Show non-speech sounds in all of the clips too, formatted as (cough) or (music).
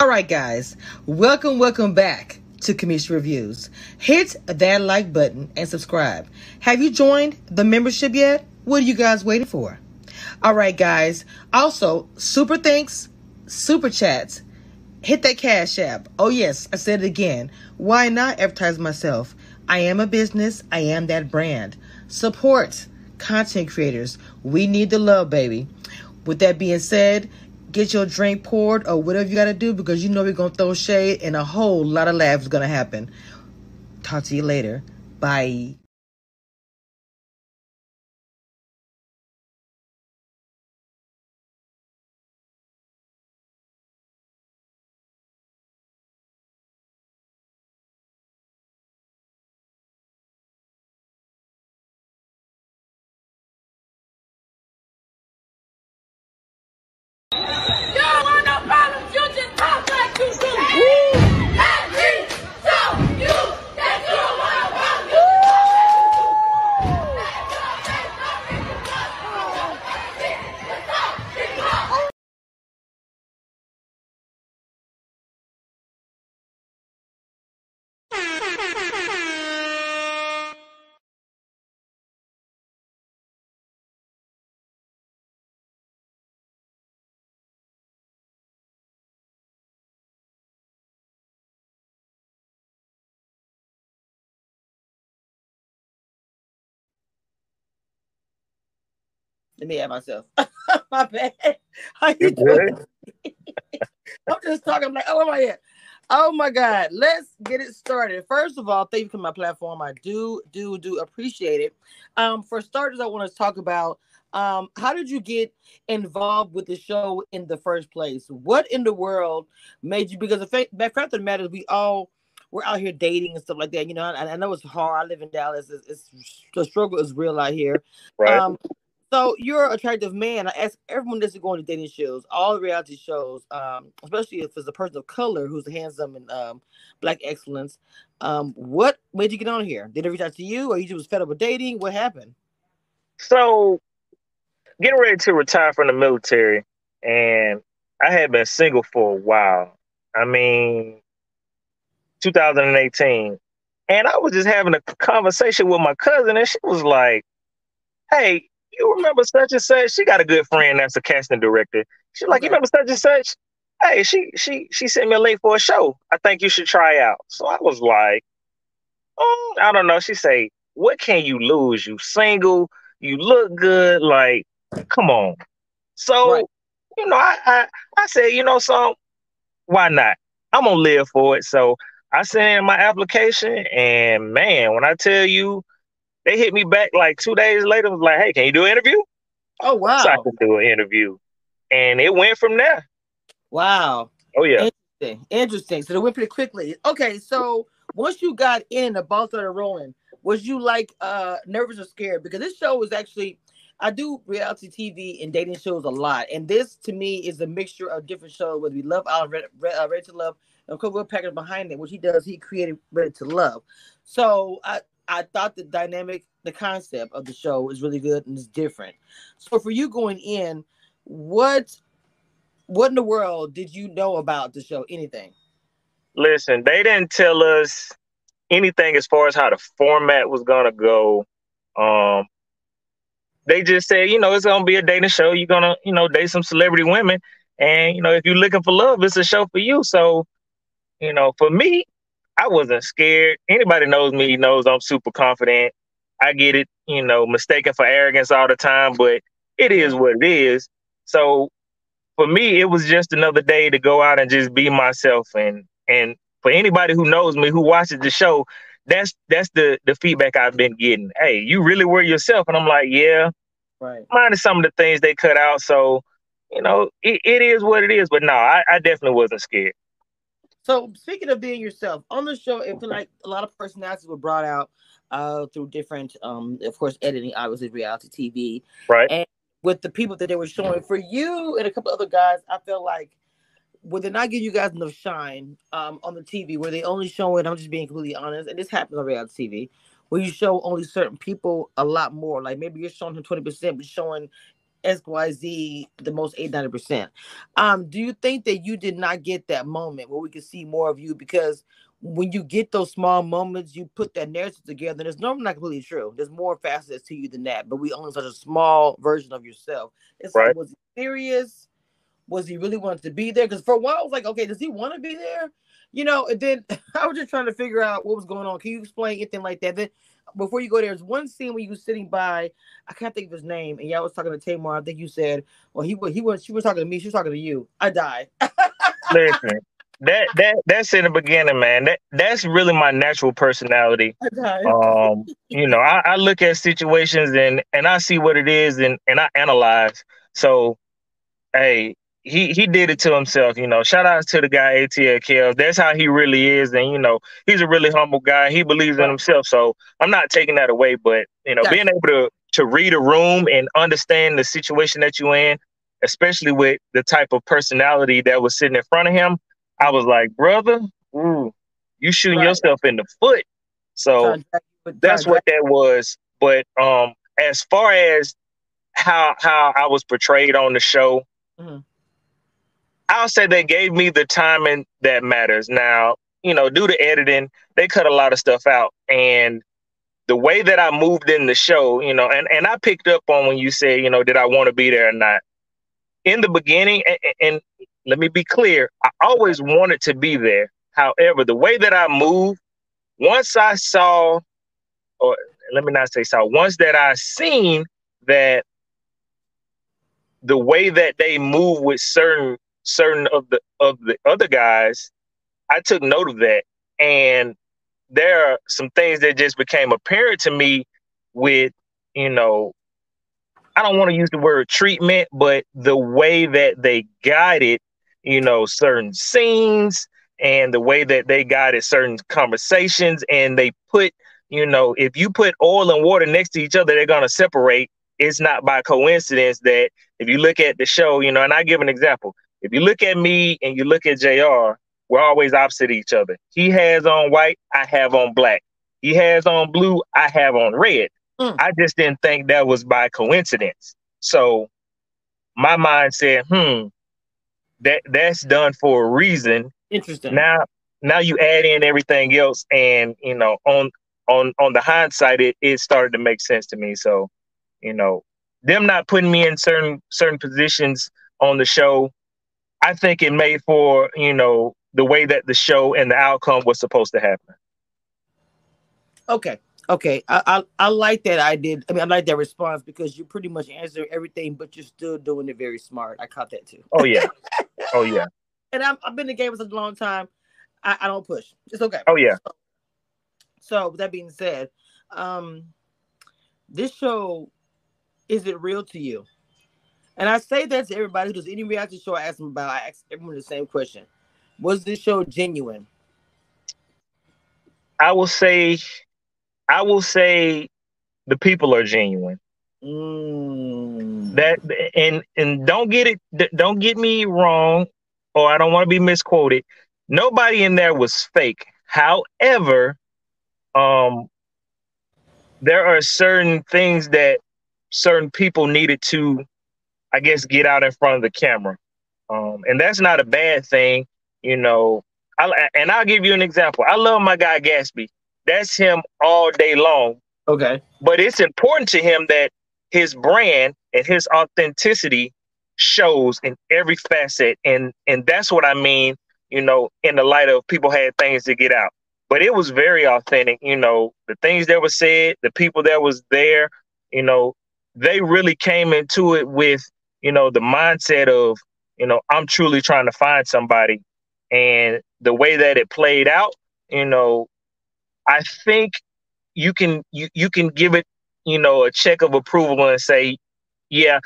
All right, guys, welcome, welcome back to Cameshia Reviews. Hit that like button and subscribe. Have you joined the membership yet? What are you guys waiting for? All right, guys. Also, super thanks, super chats. Hit that cash app. Oh, yes, I said it again. Why not advertise myself? I am a business, I am that brand. Support content creators. We need the love, baby. With that being said, get your drink poured or whatever you got to do because you know we're going to throw shade and a whole lot of laughs going to happen. Talk to you later. Bye. Let me add myself. (laughs) My bad. How you doing? (laughs) I'm just talking. I'm like, oh my god. Oh my God. Let's get it started. First of all, thank you for my platform. I do, do, do appreciate it. Um, for starters, I want to talk about um, how did you get involved with the show in the first place? What in the world made you because the fact, the fact of the matter is we all we're out here dating and stuff like that. You know, I, I know it's hard. I live in Dallas. It's, it's the struggle is real out here. Right. Um, so you're an attractive man. I ask everyone that's going to dating shows, all the reality shows, um, especially if it's a person of color who's handsome and um, black excellence. Um, what made you get on here? Did it reach out to you, or you just was fed up with dating? What happened? So, getting ready to retire from the military, and I had been single for a while. I mean, 2018, and I was just having a conversation with my cousin, and she was like, "Hey, you remember such and such? She got a good friend that's a casting director. She's like, you remember such and such? Hey, she she she sent me a link for a show. I think you should try out. So I was like, oh, I don't know. She say, what can you lose? You single, you look good, like, come on. So, right. you know, I, I I said, you know, so why not? I'm gonna live for it. So I sent in my application, and man, when I tell you they hit me back like two days later. Was like, hey, can you do an interview? Oh wow! So I could do an interview, and it went from there. Wow. Oh yeah. Interesting. Interesting. So it went pretty quickly. Okay, so once you got in, the ball started rolling. Was you like uh nervous or scared? Because this show was actually. I do reality TV and dating shows a lot, and this to me is a mixture of different shows. Whether we love Island, red uh, Ready to Love, and Coco Package behind it, which he does, he created Ready to Love. So I, I thought the dynamic, the concept of the show is really good and it's different. So for you going in, what what in the world did you know about the show? Anything? Listen, they didn't tell us anything as far as how the format was gonna go. Um, they just said, you know, it's gonna be a dating show. You're gonna, you know, date some celebrity women, and you know, if you're looking for love, it's a show for you. So, you know, for me, I wasn't scared. Anybody knows me knows I'm super confident. I get it, you know, mistaken for arrogance all the time, but it is what it is. So for me, it was just another day to go out and just be myself. And and for anybody who knows me, who watches the show, that's that's the the feedback I've been getting. Hey, you really were yourself, and I'm like, yeah. Right. Minus some of the things they cut out. So, you know, it, it is what it is. But no, I, I definitely wasn't scared. So speaking of being yourself on the show, it feel like a lot of personalities were brought out uh, through different, um, of course, editing, obviously reality TV, right? And with the people that they were showing for you and a couple other guys, I feel like would they not giving you guys enough shine um, on the TV? Where they only showing? I'm just being completely honest, and this happens on reality TV, where you show only certain people a lot more. Like maybe you're showing him twenty percent, but showing XYZ the most 8 90%. Um, do you think that you did not get that moment where we could see more of you? Because when you get those small moments, you put that narrative together, and it's normally not completely true. There's more facets to you than that, but we only such a small version of yourself. It's right. like, was he serious? Was he really wanted to be there? Because for a while, I was like, okay, does he want to be there? You know, and then (laughs) I was just trying to figure out what was going on. Can you explain anything like that? Then before you go there, there's one scene where you were sitting by, I can't think of his name, and y'all was talking to Tamar. I think you said, well, he was he was she was talking to me, she was talking to you. I died. (laughs) Listen, that that that's in the beginning, man. That that's really my natural personality. Um, (laughs) you know, I, I look at situations and and I see what it is and and I analyze. So, hey, he he did it to himself. You know, shout out to the guy ATL Kells. That's how he really is, and you know, he's a really humble guy. He believes in himself. So I'm not taking that away, but you know, being able to to read a room and understand the situation that you're in, especially with the type of personality that was sitting in front of him, I was like, brother, ooh, you shooting right. yourself in the foot. So that's what that was. But um, as far as how how I was portrayed on the show, mm-hmm. I'll say they gave me the timing that matters. Now, you know, due to editing, they cut a lot of stuff out, and the way that I moved in the show, you know, and and I picked up on when you said, you know, did I want to be there or not? In the beginning, and, and let me be clear, I always wanted to be there. However, the way that I moved, once I saw, or let me not say saw, once that I seen that the way that they move with certain certain of the of the other guys, I took note of that. And there are some things that just became apparent to me with, you know, I don't want to use the word treatment, but the way that they guided, you know, certain scenes and the way that they guided certain conversations and they put, you know, if you put oil and water next to each other, they're going to separate. It's not by coincidence that if you look at the show, you know, and I give an example. If you look at me and you look at JR, we're always opposite each other. He has on white, I have on black. He has on blue, I have on red. Mm. I just didn't think that was by coincidence. So my mind said, hmm, that that's done for a reason. Interesting. Now now you add in everything else and you know on on on the hindsight it, it started to make sense to me. So, you know, them not putting me in certain certain positions on the show I think it made for you know the way that the show and the outcome was supposed to happen. Okay, okay, I I, I like that I did. I mean, I like that response because you pretty much answered everything, but you're still doing it very smart. I caught that too. Oh yeah, (laughs) oh yeah. and i have been in the game for such a long time. I, I don't push. It's okay. Oh yeah. So, so that being said, um, this show is it real to you? And I say that to everybody who does any reality show I ask them about, I ask everyone the same question. Was this show genuine? I will say I will say the people are genuine. Mm. That and and don't get it don't get me wrong or I don't want to be misquoted. Nobody in there was fake. However, um there are certain things that certain people needed to I guess, get out in front of the camera. Um, and that's not a bad thing, you know. I, and I'll give you an example. I love my guy Gatsby. That's him all day long. Okay. But it's important to him that his brand and his authenticity shows in every facet. And and that's what I mean, you know, in the light of people had things to get out. But it was very authentic, you know, the things that were said, the people that was there, you know, they really came into it with you know, the mindset of, you know, I'm truly trying to find somebody. And the way that it played out, you know, I think you can you, you can give it, you know, a check of approval and say, yeah,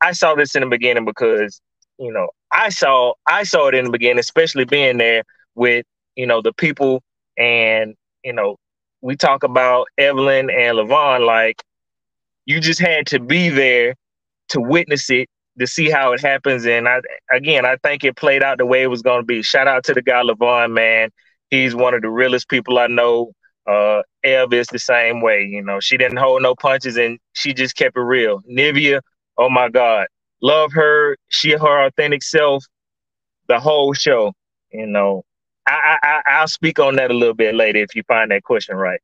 I saw this in the beginning because, you know, I saw I saw it in the beginning, especially being there with, you know, the people and, you know, we talk about Evelyn and Levon like you just had to be there to witness it to see how it happens. And I again, I think it played out the way it was going to be. Shout out to the guy Levon, man. He's one of the realest people I know. Uh, Ev is the same way. You know, she didn't hold no punches and she just kept it real. Nivea, oh my God, love her. She her authentic self. The whole show, you know. I, I I'll speak on that a little bit later if you find that question right.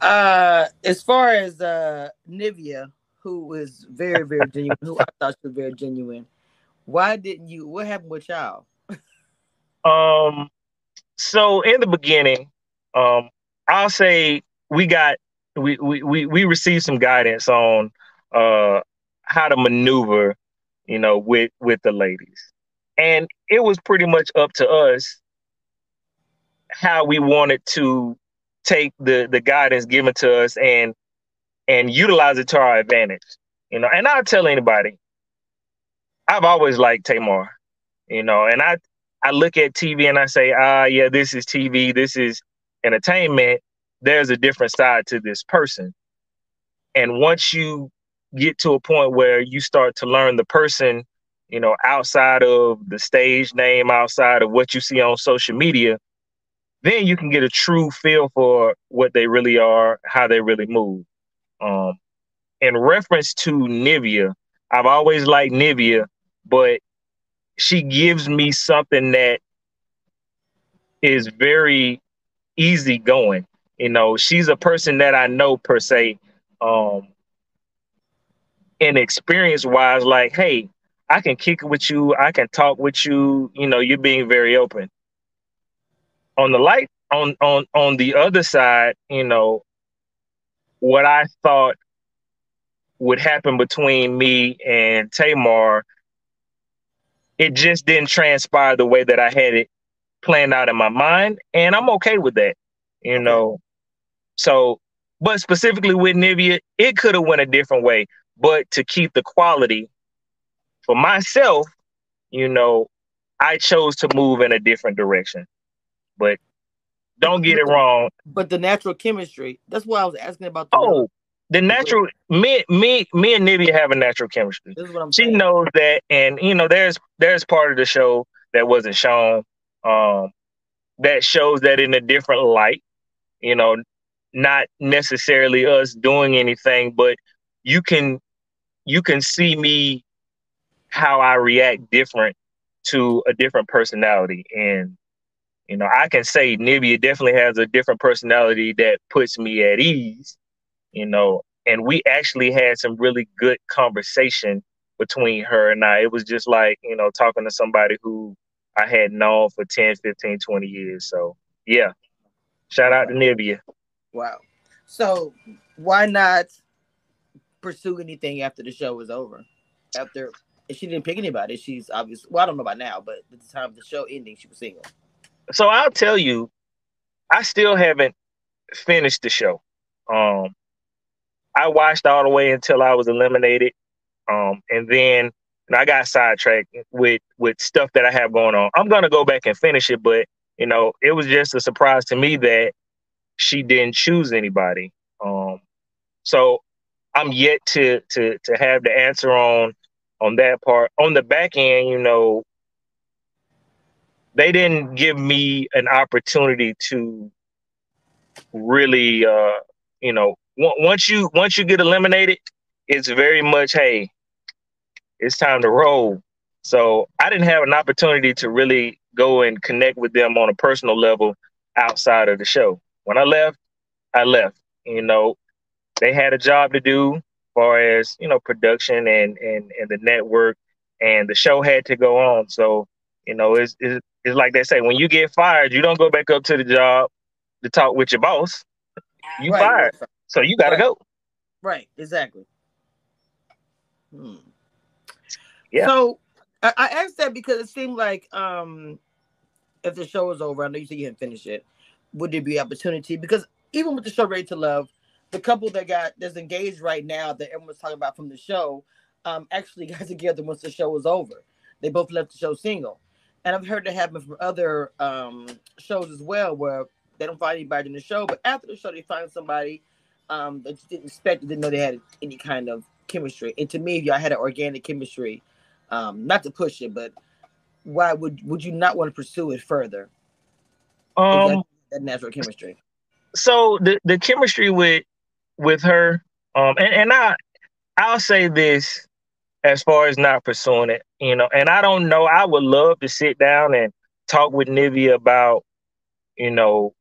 Uh, as far as uh Nivea, who was very very genuine, who I (laughs) thought she was very genuine. Why didn't you? What happened with y'all? um, so in the beginning, um, I'll say we got we we we, we received some guidance on uh how to maneuver, you know, with with the ladies. And it was pretty much up to us how we wanted to take the the guidance given to us and and utilize it to our advantage. You know, and I'll tell anybody, I've always liked Tamar, you know, and I I look at TV and I say, ah, yeah, this is TV, this is entertainment. There's a different side to this person. And once you get to a point where you start to learn the person, you know, outside of the stage name, outside of what you see on social media, then you can get a true feel for what they really are, how they really move. Um, in reference to Nivea, I've always liked Nivea, but she gives me something that is very easy going. You know, she's a person that I know per se, um, and experience wise, like, hey, I can kick it with you, I can talk with you, you know, you're being very open. On the light on on on the other side, you know, what I thought would happen between me and Tamar, it just didn't transpire the way that I had it planned out in my mind, and I'm okay with that, you know. So, but specifically with Nivea, it could have went a different way, but to keep the quality for myself, you know, I chose to move in a different direction. But don't get it wrong. But the natural chemistry, that's what I was asking about the Oh, the natural me me me and Nivea have a natural chemistry. This is what I'm She saying. knows that and you know there's there's part of the show that wasn't shown um that shows that in a different light, you know, not necessarily us doing anything, but you can you can see me how I react different to a different personality and you know, I can say Nivea definitely has a different personality that puts me at ease, you know, and we actually had some really good conversation between her and I. It was just like, you know, talking to somebody who I had known for 10, 15, 20 years. So, yeah. Shout out to Nivea. Wow. So why not pursue anything after the show was over? After she didn't pick anybody, she's obviously well, I don't know about now, but at the time of the show ending, she was single. So I'll tell you, I still haven't finished the show. Um, I watched all the way until I was eliminated, um, and then and I got sidetracked with with stuff that I have going on. I'm gonna go back and finish it, but you know, it was just a surprise to me that she didn't choose anybody. Um, so I'm yet to to to have the answer on on that part. On the back end, you know, they didn't give me an opportunity to really uh you know once you once you get eliminated it's very much hey it's time to roll. So i didn't have an opportunity to really go and connect with them on a personal level outside of the show. When i left i left. You know they had a job to do as far as you know production and and and the network and the show had to go on. So you know it's, it's it's like they say when you get fired you don't go back up to the job to talk with your boss you Right, fired so you got to Right. go Right, exactly. Hmm. Yeah. So I, I asked that because it seemed like um if the show was over, I know you said you hadn't finished it, would there be opportunity? Because even with the show Ready to Love, the couple that got that's engaged right now that everyone's talking about from the show, um, actually (laughs) got together once the show was over. They both left the show single. And I've heard that happen from other um shows as well where they don't find anybody in the show, but after the show they find somebody um that you didn't expect, didn't know they had any kind of chemistry. And to me, if y'all had an organic chemistry, um, not to push it, but why would would you not want to pursue it further? um that, that natural chemistry. so the the chemistry with with her um and, and i I'll say this as far as not pursuing it, you know, and I don't know. I would love to sit down and talk with Nivea about, you know,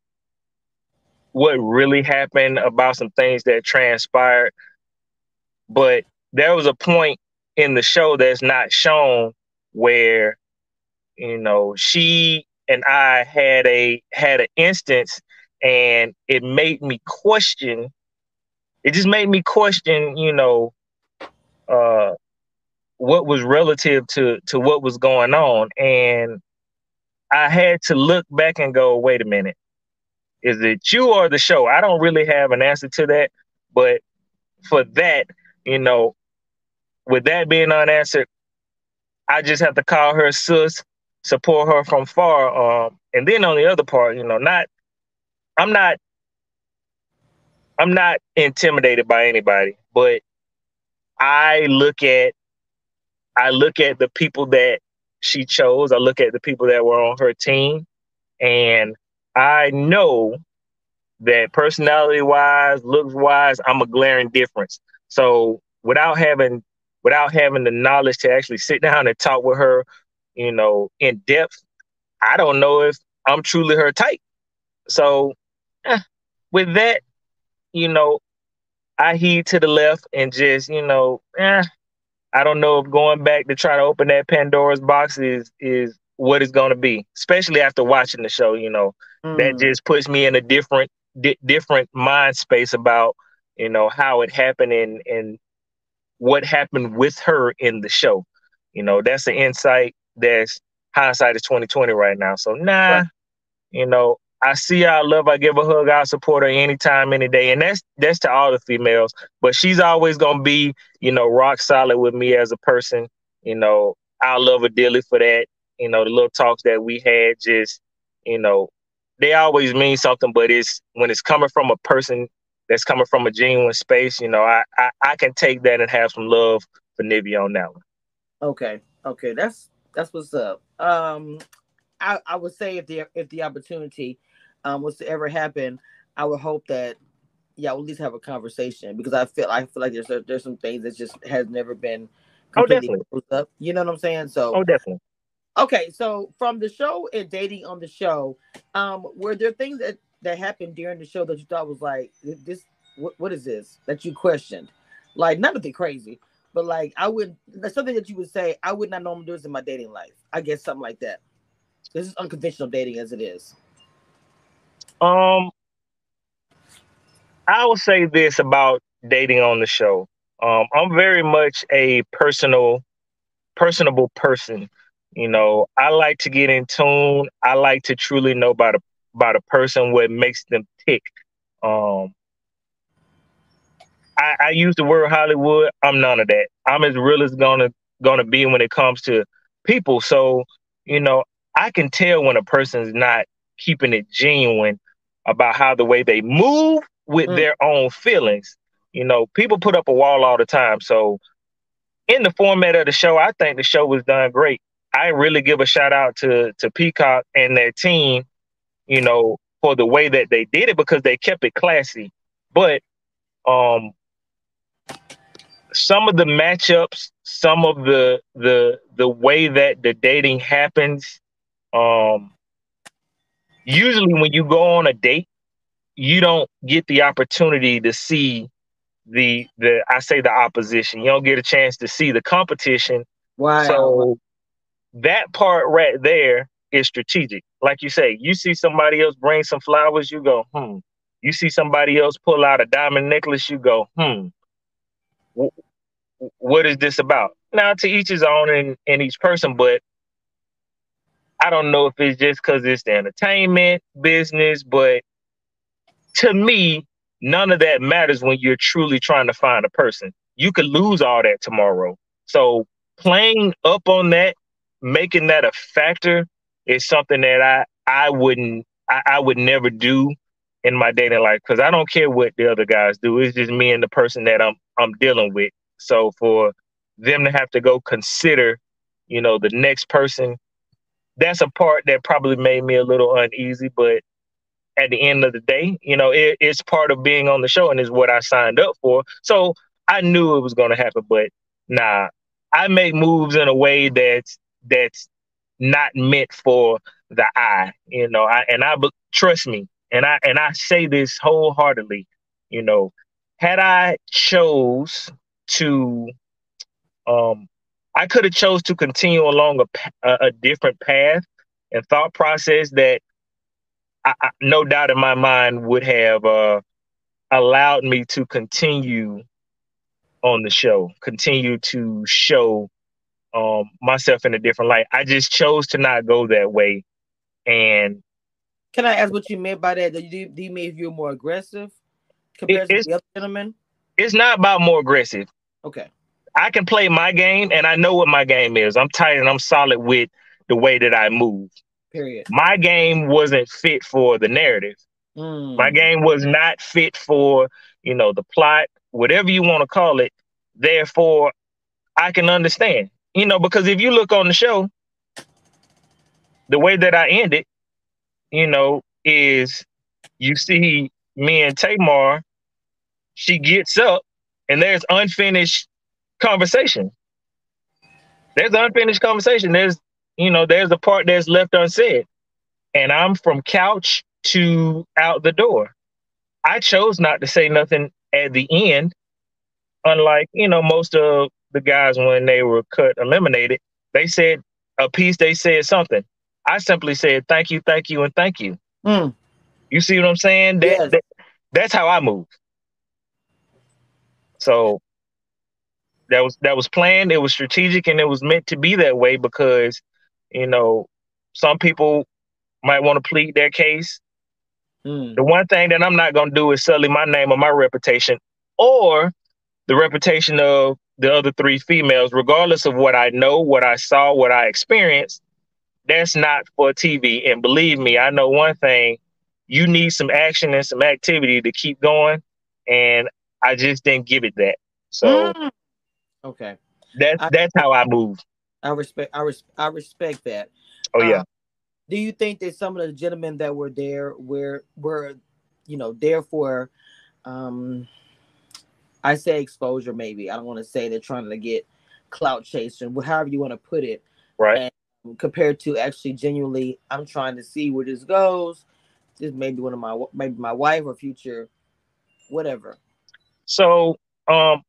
what really happened about some things that transpired. But there was a point in the show that's not shown where, you know, she and I had a had an instance and it made me question it just made me question, you know, uh what was relative to to what was going on and I had to look back and go, wait a minute. Is it you or the show? I don't really have an answer to that, but for that, you know, with that being unanswered, I just have to call her sis, support her from far. Um, and then on the other part, you know, not I'm not I'm not intimidated by anybody, but I look at I look at the people that she chose. I look at the people that were on her team, and I know that personality wise, looks wise, I'm a glaring difference. So without having without having the knowledge to actually sit down and talk with her, you know, in depth, I don't know if I'm truly her type. So eh, with that, you know, I heed to the left and just, you know, eh, I don't know if going back to try to open that Pandora's box is is what it's going to be, especially after watching the show. You know, mm. that just puts me in a different di- different mind space about you know how it happened and and what happened with her in the show. You know, that's an insight that's hindsight is twenty twenty right now. So nah, right. you know, I see I love, I give a hug, I support her anytime, any day. And that's that's to all the females. But she's always gonna be, you know, rock solid with me as a person. You know, I love her dearly for that. You know, the little talks that we had just, you know, they always mean something, but it's when it's coming from a person that's coming from a genuine space, you know, I I, I can take that and have some love for Nivea on that one. Okay. Okay. That's that's what's up. Um I, I would say if the if the opportunity um, was to ever happen, I would hope that yeah, we'll at least have a conversation because I feel I feel like there's there's some things that just has never been oh definitely up. You know what I'm saying? So oh definitely. Okay, so from the show and dating on the show, um, were there things that that happened during the show that you thought was like this? What, what is this that you questioned? Like nothing crazy, but like I would something that you would say I would not normally do this in my dating life. I guess something like that. This is unconventional dating as it is. Um, I will say this about dating on the show. Um, I'm very much a personal, personable person. You know, I like to get in tune. I like to truly know about a about a person, what makes them tick. Um, I, I use the word Hollywood. I'm none of that. I'm as real as gonna gonna be when it comes to people. So, you know, I can tell when a person's not keeping it genuine about how the way they move with mm. their own feelings. You know, people put up a wall all the time. So in the format of the show, I think the show was done great. I really give a shout out to to Peacock and their team, you know, for the way that they did it because they kept it classy. But um some of the matchups, some of the the the way that the dating happens, um usually when you go on a date, you don't get the opportunity to see the the I say the opposition. You don't get a chance to see the competition. Wow. So that part right there is strategic. Like you say, you see somebody else bring some flowers, you go, hmm. You see somebody else pull out a diamond necklace, you go, hmm. what is this about? Now, to each his own in, in each person, but I don't know if it's just because it's the entertainment business, but to me, none of that matters when you're truly trying to find a person. You could lose all that tomorrow. So playing up on that, making that a factor is something that I I wouldn't I, I would never do in my dating life because I don't care what the other guys do. It's just me and the person that I'm I'm dealing with. So for them to have to go consider, you know, the next person that's a part that probably made me a little uneasy. But at the end of the day, you know, it, it's part of being on the show and is what I signed up for. So I knew it was gonna happen, but nah, I make moves in a way that's that's not meant for the eye, you know. I and I trust me, and I and I say this wholeheartedly, you know. Had I chose to, um, I could have chose to continue along a, a, a different path and thought process that I, I, no doubt in my mind would have uh, allowed me to continue on the show, continue to show um, myself in a different light. I just chose to not go that way. And can I ask what you meant by that? Do you, do you mean you're more aggressive compared to the other gentlemen? It's not about more aggressive. Okay. I can play my game and I know what my game is. I'm tight and I'm solid with the way that I move. Period. My game wasn't fit for the narrative. Mm. My game was not fit for, you know, the plot, whatever you want to call it. Therefore, I can understand. You know, because if you look on the show, the way that I end it, you know, is you see me and Tamar, she gets up and there's unfinished conversation. There's unfinished conversation. There's, you know, there's a part that's left unsaid. And I'm from couch to out the door. I chose not to say nothing at the end, unlike, you know, most of the guys when they were cut, eliminated. They said a piece, they said something. I simply said, thank you, thank you, and thank you. Mm. You see what I'm saying? That, yes. that, that's how I move. So that was that was planned, it was strategic, and it was meant to be that way because, you know, some people might want to plead their case. Mm. The one thing that I'm not gonna do is sully my name or my reputation or the reputation of the other three females, regardless of what I know, what I saw, what I experienced. That's not for TV. And believe me, I know one thing you need some action and some activity to keep going. And I just didn't give it that. So mm. Okay. That's that's how I move. I respect I res- I respect that. Oh yeah. Um, do you think that some of the gentlemen that were there were were you know there for um I say exposure maybe. I don't want to say they're trying to get clout chasing, however you want to put it. Right. And compared to actually genuinely I'm trying to see where this goes. This may be one of my maybe my wife or future whatever. So um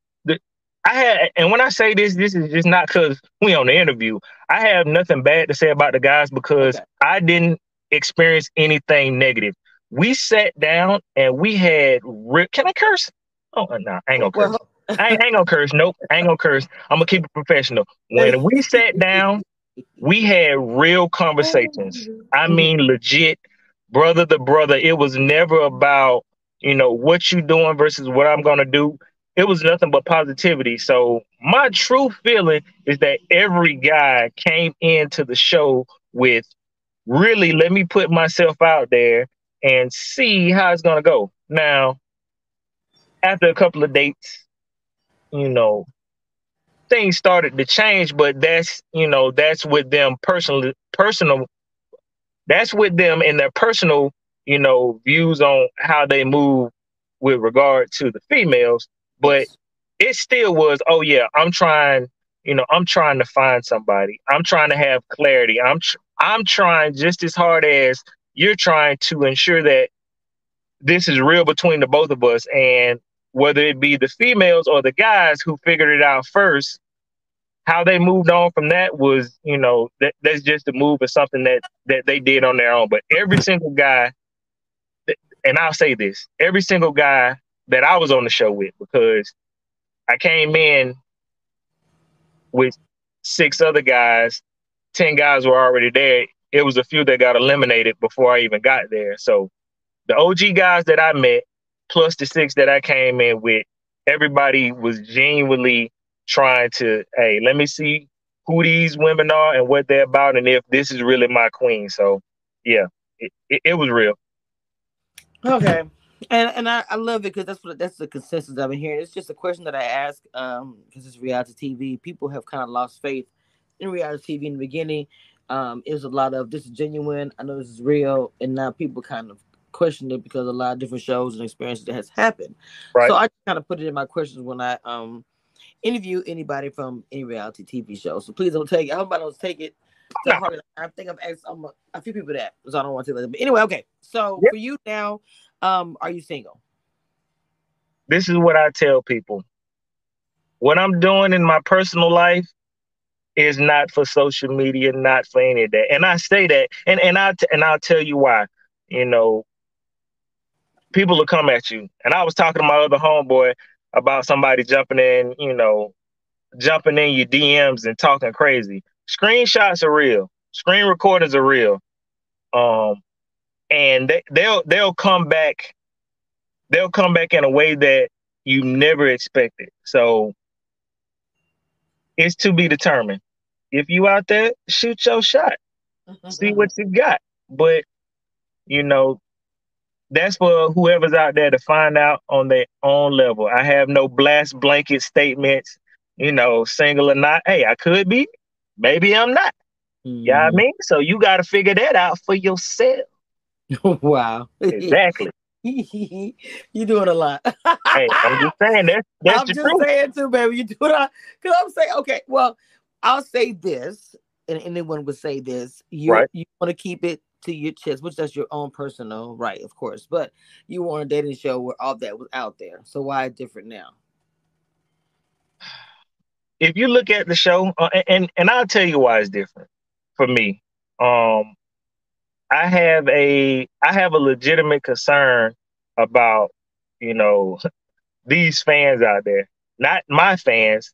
I had and when I say this, this is just not because we on the interview. I have nothing bad to say about the guys because okay. I didn't experience anything negative. We sat down and we had can I curse? Oh no, nah, I ain't gonna curse. Well, I, ain't, I ain't gonna curse. Nope, I ain't gonna curse. I'm gonna keep it professional. When we sat down, we had real conversations. I mean, legit, brother to brother. It was never about you know what you doing versus what I'm gonna do. It was nothing but positivity. So my true feeling is that every guy came into the show with really let me put myself out there and see how it's gonna go. Now, after a couple of dates, you know, things started to change, but that's you know, that's with them personally personal that's with them and their personal you know, views on how they move with regard to the females, but it still was, oh yeah, I'm trying, you know, I'm trying to find somebody. I'm trying to have clarity. I'm tr- I'm trying just as hard as you're trying to ensure that this is real between the both of us and whether it be the females or the guys who figured it out first how they moved on from that was you know that, that's just a move or something that that they did on their own but every single guy and I'll say this every single guy that I was on the show with, because I came in with six other guys, 10 guys were already there. It was a few that got eliminated before I even got there. So the OG guys that I met, plus the six that I came in with, everybody was genuinely trying to, hey, let me see who these women are and what they're about and if this is really my queen. So yeah, it, it, it was real. Okay. And and I, I love it because that's what that's the consensus I've been hearing. It's just a question that I ask um because it's reality TV. People have kind of lost faith in reality TV in the beginning. Um, it was a lot of this is genuine. I know this is real, and now people kind of question it because a lot of different shows and experiences that has happened. Right. So I kind of put it in my questions when I um interview anybody from any reality TV show. So please don't take it. I hope I don't take it. (laughs) I think I've asked um, a few people that, so I don't want to. But anyway, okay. So Yep. for you now, um, are you single? this is what I tell people. What I'm doing in my personal life is not for social media, not for any of that. And I say that, and and I and I'll tell you why. You know, people will come at you. And I was talking to my other homeboy about somebody jumping in, you know, jumping in your DMs and talking crazy. Screenshots are real. Screen recordings are real. Um, and they, they'll they'll come back they'll come back in a way that you never expected. So it's to be determined. If you out there, shoot your shot. See what you got. But you know, that's for whoever's out there to find out on their own level. I have no blast blanket statements, you know, single or not. Hey, I could be, maybe I'm not. You know what I mm-hmm. mean? So you gotta figure that out for yourself. (laughs) wow. Exactly. (laughs) you're doing a lot. (laughs) hey, I'm just saying that. that's I'm just truth. saying too, baby. You do it because I'm saying, okay, well, I'll say this, and anyone would say this. You Right. you want to keep it to your chest, which that's your own personal right, of course. But you were on a dating show where all that was out there. So why different now? if you look at the show, uh, and and I'll tell you why it's different for me. Um, I have a I have a legitimate concern about you know these fans out there, not my fans,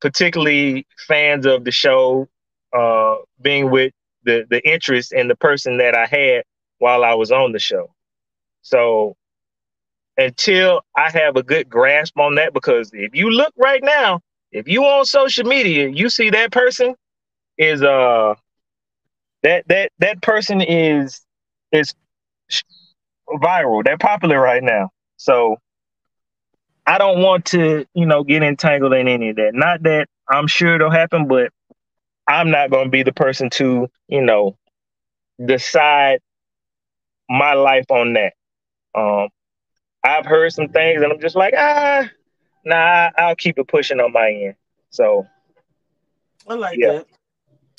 particularly fans of the show, uh, being with the the interest in the person that I had while I was on the show. So until I have a good grasp on that, because if you look right now, if you on social media, you see that person is uh that that that person is is viral. They're popular right now. So I don't want to, you know, get entangled in any of that. Not that I'm sure it'll happen, but I'm not going to be the person to, you know, decide my life on that. Um, I've heard some things, and I'm just like, ah, nah, I'll keep it pushing on my end. So I like Yeah. that.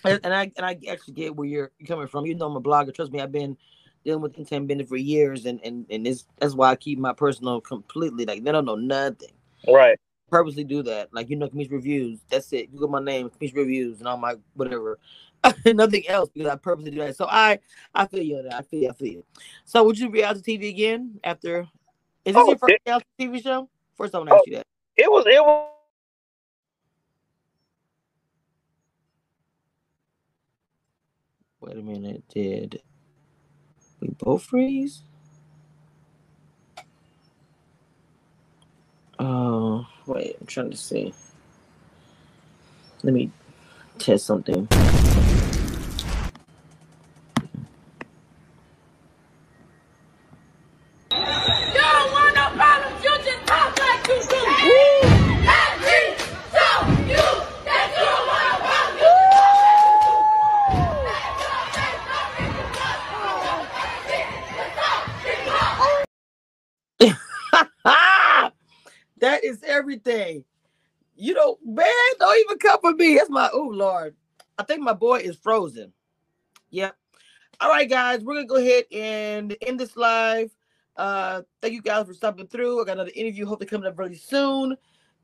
And, and I and I actually get where you're coming from. You know, I'm a blogger. Trust me, I've been dealing with content Bennett for years, and and and this that's why I keep my personal completely like they don't know nothing. right, Purposely do that, like you know, Cameshia reviews. That's it. Google my name, Cameshia reviews, and all my whatever. (laughs) Nothing else because I purposely do that. So I I feel you. I feel you, I feel you. So would you to TV again after? Is this Oh, your first yeah. reality TV show? First, I want to oh, ask Oh. you that. it was it was. Wait a minute. Did we both freeze? Oh, wait. I'm trying to see. Let me test something. You don't want no problems, you just talk like you do. Let me show you that you don't want no problems, you that is everything. You know, man, don't even come for me. That's my oh Lord. I think my boy is frozen. Yep. All right, guys, we're gonna go ahead and end this live. Uh, thank you guys for stopping through. I got another interview, hopefully coming up really soon.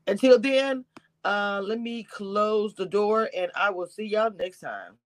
Until then, uh, let me close the door and I will see y'all next time.